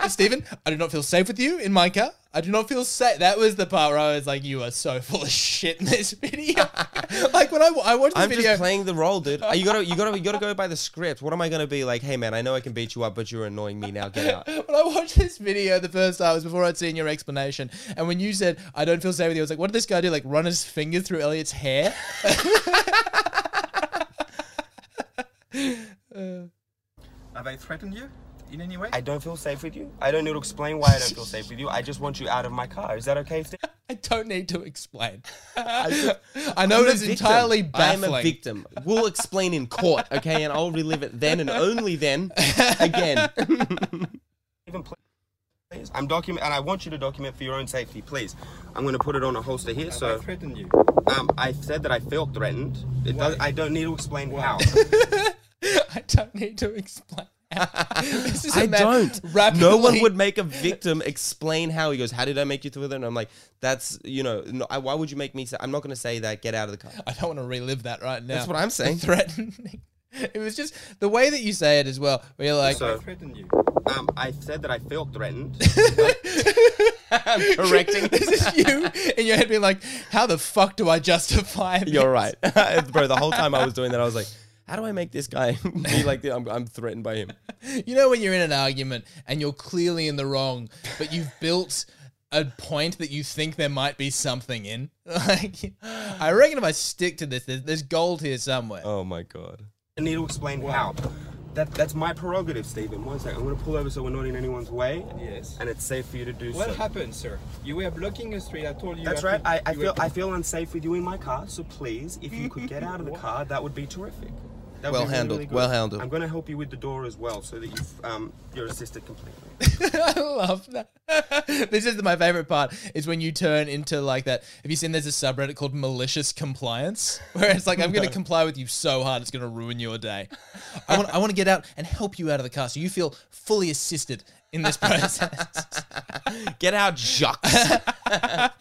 Stephen, I do not feel safe with you in my car. I do not feel safe. That was the part where I was like, "You are so full of shit in this video." like when I, I watched the I'm video, just playing the role, dude. Uh, You gotta, you gotta, you gotta go by the script. What am I gonna be like? Hey, man, I know I can beat you up, but you're annoying me now. Get out. when I watched this video the first time, it was before I'd seen your explanation. And when you said, I don't feel safe with you, I was like, what did this guy do? Like run his finger through Elliot's hair? Have I threatened you in any way? I don't feel safe with you. I don't need to explain why I don't feel safe with you. I just want you out of my car. Is that okay, Steve? I don't need to explain. I know I'm it's victim. entirely I am a victim. We'll explain in court, okay? And I'll relive it then and only then again. Even please. Please. I'm document, and I want you to document for your own safety, please. I'm going to put it on a holster here. Have I So, threatened you? um, I said that I felt threatened. It does, I don't need to explain how. I don't need to explain. this is a I man don't. Rapidly, No one would make a victim explain how he goes. How did I make you through that? And I'm like, that's you know, no, I, why would you make me say? I'm not going to say that. Get out of the car. I don't want to relive that right now. That's what I'm saying. Threatening. It was just the way that you say it as well. Where you're like, So- I threatened you. Um, I said that I felt threatened. I'm correcting. this is you in your head being like, how the fuck do I justify? this? You're right, bro. The whole time I was doing that, I was like, how do I make this guy be like? this? I'm, I'm threatened by him. You know when you're in an argument and you're clearly in the wrong, but you've built a point that you think there might be something in. Like, I reckon if I stick to this, there's, there's gold here somewhere. Oh my god. I need to explain how. That, that's my prerogative, Stephen. One second. I'm going to pull over so we're not in anyone's way. Yes. And it's safe for you to do What so. What happened, sir? You were blocking a street. I told you. That's right. to- I, I feel have I feel unsafe with you in my car. So please, if you could get out of the car, that would be terrific. That would Well handled, really well handled. I'm going to help you with the door as well, so that you've um, you're assisted completely. I love that. this is my favorite part is when you turn into like that. Have you seen there's a subreddit called malicious compliance where it's like I'm going to comply with you so hard it's going to ruin your day. I want I want to get out and help you out of the car so you feel fully assisted in this process. Get out, Jacques.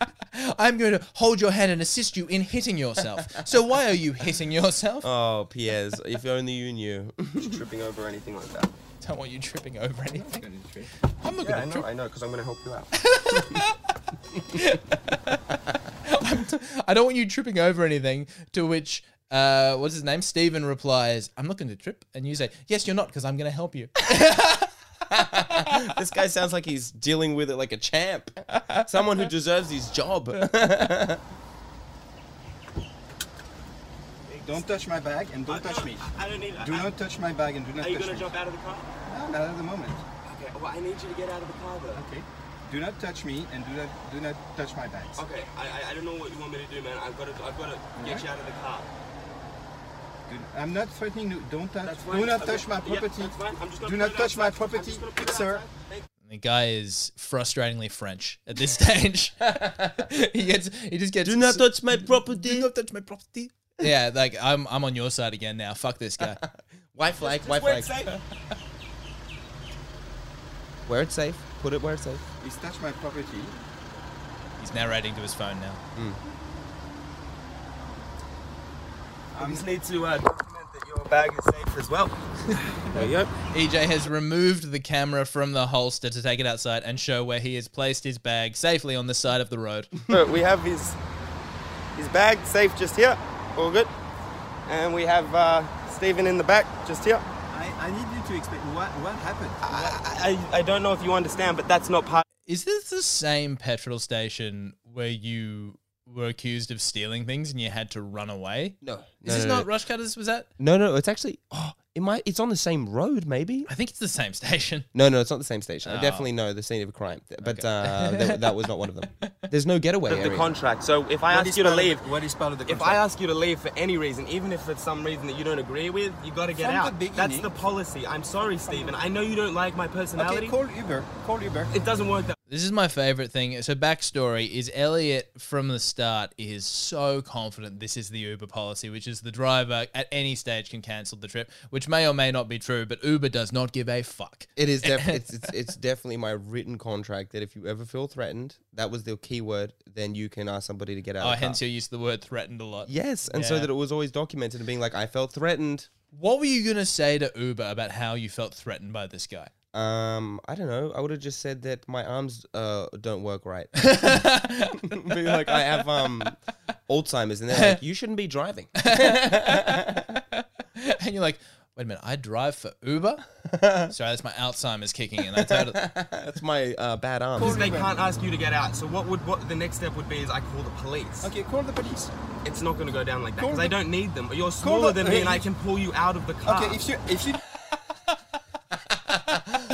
I'm going to hold your hand and assist you in hitting yourself. So why are you hitting yourself? oh, Piers, if only you knew. Tripping over anything like that. Don't want you tripping over anything. Gonna do it. I'm not Yeah, going to trip. I know, because I'm going to help you out. I don't want you tripping over anything. To which, uh, what's his name? Steven replies, I'm not going to trip. And you say, Yes, you're not, because I'm going to help you. this guy sounds like he's dealing with it like a champ. Someone who deserves his job. Don't touch my bag and don't touch me. I don't need. Do not touch my bag and do not Are you touch going to jump out of the car? No, not at the moment. Okay. Well, I need you to get out of the car, though. Okay. Do not touch me and do not do not touch my bags. Okay. I, I I don't know what you want me to do, man. I've got to I've got to get Yeah? you out of the car. Do- I'm not threatening you. Don't touch. Do not touch my property. that's fine. I'm just gonna Do not touch my outside. I'm property, just gonna put it sir. The guy is frustratingly French at this stage. he gets, he just gets. Do not touch my property. Do not touch my property. Yeah, like I'm, I'm on your side again now. Fuck this guy. White flag, white Where flag. it's safe. Where it's safe. Put it where it's safe. Please touch my property. He's narrating to his phone now. Hmm. I just need to uh, document that your bag is safe as well. there you go. EJ has removed the camera from the holster to take it outside and show where he has placed his bag safely on the side of the road. So we have his his bag safe just here, all good, and we have uh, Stephen in the back just here. I, I need you to explain what what happened. I, I I don't know if you understand, but that's not part. Is this the same petrol station where you were accused of stealing things and you had to run away? No. Is no, this no, not no. Rushcutters? Was that? No, no, it's actually. Oh, it might. It's on the same road, maybe. I think it's the same station. No, no, it's not the same station. I Oh. definitely know the scene of a crime, but uh, that, that was not one of them. There's no getaway of the area. contract. So if I What ask you to part of- leave, what is part of the if? I ask you to leave for any reason, even if it's some reason that you don't agree with, you got to get From the out. That's the policy. I'm sorry, Stephen. I know you don't like my personality. okay, call Uber. Call Uber. it doesn't work that. This is my favorite thing. So backstory is Elliot from the start is so confident this is the Uber policy, which is the driver at any stage can cancel the trip, which may or may not be true, but Uber does not give a fuck. It is def- it's, it's it's definitely my written contract that if you ever feel threatened, that was the key word, then you can ask somebody to get out. Oh, of the hence car. you use the word threatened a lot. Yes, and so that it was always documented and being like, I felt threatened. What were you gonna say to Uber about how you felt threatened by this guy? Um, I don't know. I would have just said that my arms uh don't work right. Be like I have um Alzheimer's, and they're like, you shouldn't be driving. and you're like, wait a minute, I drive for Uber? Sorry, that's my Alzheimer's kicking in. I totally. That's my uh, bad arms. They can't ask you to get out. So what would what the next step would be is I call the police. Okay, call the police. It's not going to go down like that Call because the- I don't need them. You're Call smaller the- than me, and I can pull you out of the car. Okay, if you if you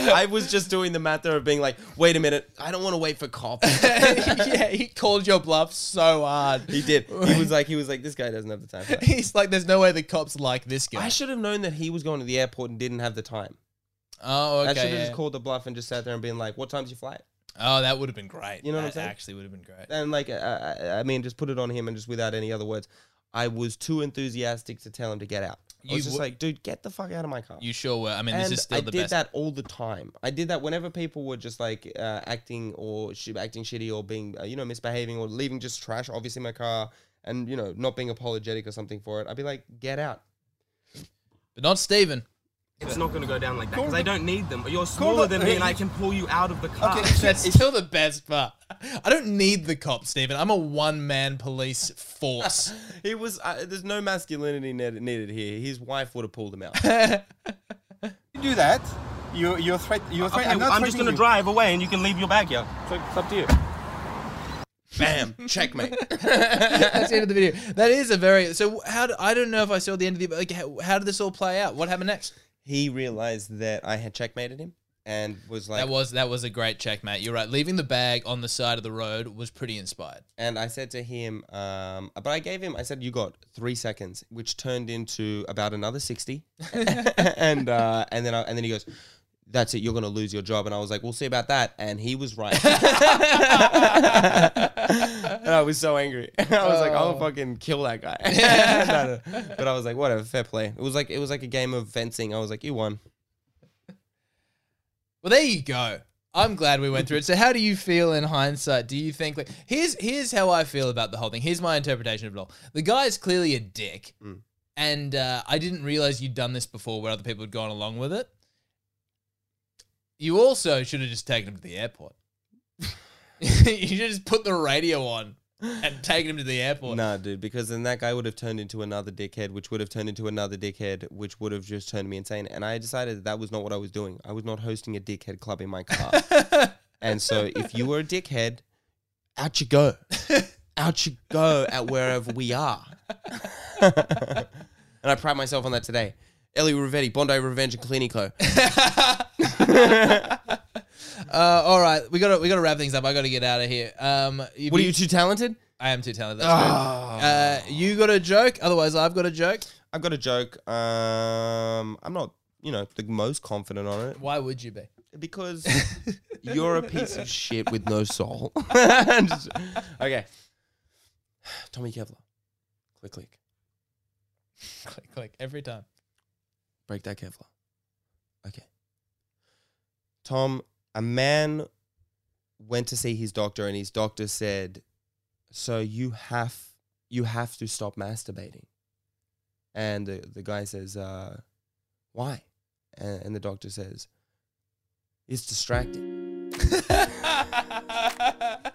I was just doing the matter of being like, wait a minute, I don't want to wait for cops. yeah, he called your bluff so hard. he did. He was like, he was like, this guy doesn't have the time. For that. He's like, there's no way the cops like this guy. I should have known that he was going to the airport and didn't have the time. oh, okay. I should have yeah. just called the bluff and just sat there and been like, what time's your flight? Oh, that would have been great. You know what I'm saying? Actually, would have been great. And like, uh, I mean, just put it on him and just without any other words. I was too enthusiastic to tell him to get out. I You was just like, dude, get the fuck out of my car. You sure were. I mean, this and is still. I the did best. that all the time. I did that whenever people were just like uh, acting or sh- acting shitty or being, uh, you know, misbehaving or leaving just trash, obviously in my car, and you know, not being apologetic or something for it. I'd be like, get out. but not Steven. It's not going to go down like that because I don't need them. You're smaller the- than me, and I can pull you out of the car. okay, if That's still the best part. I don't need the cops, Stephen. I'm a one man police force. He was. Uh, there's no masculinity ne- needed here. His wife would have pulled him out. you do that, you you're threat you're threat. Okay, I'm I'm just going to you. drive away, and you can leave your bag here. So it's up to you. Bam, checkmate. That's the end of the video. That is a very. So how? Do, I don't know if I saw the end of the. Like, how, how did this all play out? What happened next? He realized that I had checkmated him and was like, that was that was a great checkmate. You're right. Leaving the bag on the side of the road was pretty inspired. and I said to him, um, but I gave him, I said, you got three seconds, which turned into about another 60. and, uh, and then, I, and then he goes, that's it. You're going to lose your job. And I was like, we'll see about that. And he was right. and I was so angry. I was like, I'll Oh. fucking kill that guy. No, no. But I was like, whatever, fair play. It was like, it was like a game of fencing. I was like, you won. Well, there you go. I'm glad we went through it. So, how do you feel in hindsight? Do you think like here's here's how I feel about the whole thing. Here's my interpretation of it all. The guy is clearly a dick, Mm. and uh, I didn't realize you'd done this before, where other people had gone along with it. You also should have just taken him to the airport. you should have just put the radio on and taken him to the airport. Nah, dude, because then that guy would have turned into another dickhead, which would have turned into another dickhead, which would have just turned me insane. And I decided that, that was not what I was doing. I was not hosting a dickhead club in my car. and so if you were a dickhead, out you go. out you go at wherever we are. and I pride myself on that today. Ellie Rivetti, Bondi Revenge and Clinico. Uh, all right, we got to we got to wrap things up. I got to get out of here. Um, What are you too talented? I am too talented. That's true. Uh, you got a joke? Otherwise, I've got a joke. I've got a joke. Um, I'm not, you know, the most confident on it. Why would you be? because you're a piece of shit with no soul. Just- okay. Tommy Kevlar. Click, click. click, click every time. Break that Kevlar. Okay. Tom, a man went to see his doctor and his doctor said, "So you have you have to stop masturbating." And the, the guy says, uh, "Why?" And, and the doctor says, "It's distracting."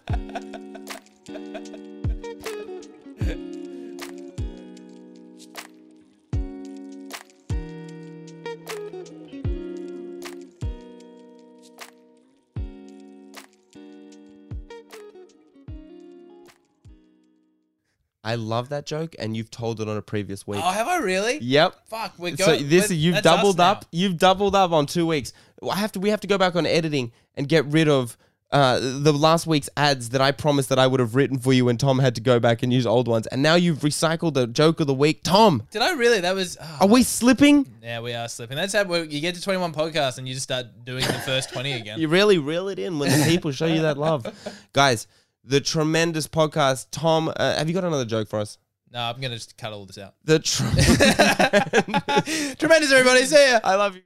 I love that joke, and you've told it on a previous week. oh, have I really? Yep. Fuck, we're going. So this you've doubled up. You've doubled up on two weeks. I have to. We have to go back on editing and get rid of uh, the last week's ads that I promised that I would have written for you, and Tom had to go back and use old ones. And now you've recycled the joke of the week. Tom, Did I really? That was. oh, are we slipping? yeah, we are slipping. That's how you get to 21 podcasts and you just start doing the first 20 again. You really reel it in when the people show you that love, guys. The tremendous podcast. Tom, uh, have you got another joke for us? no, I'm gonna just cut all this out. The tr- Tremendous, everybody. See ya. I love you.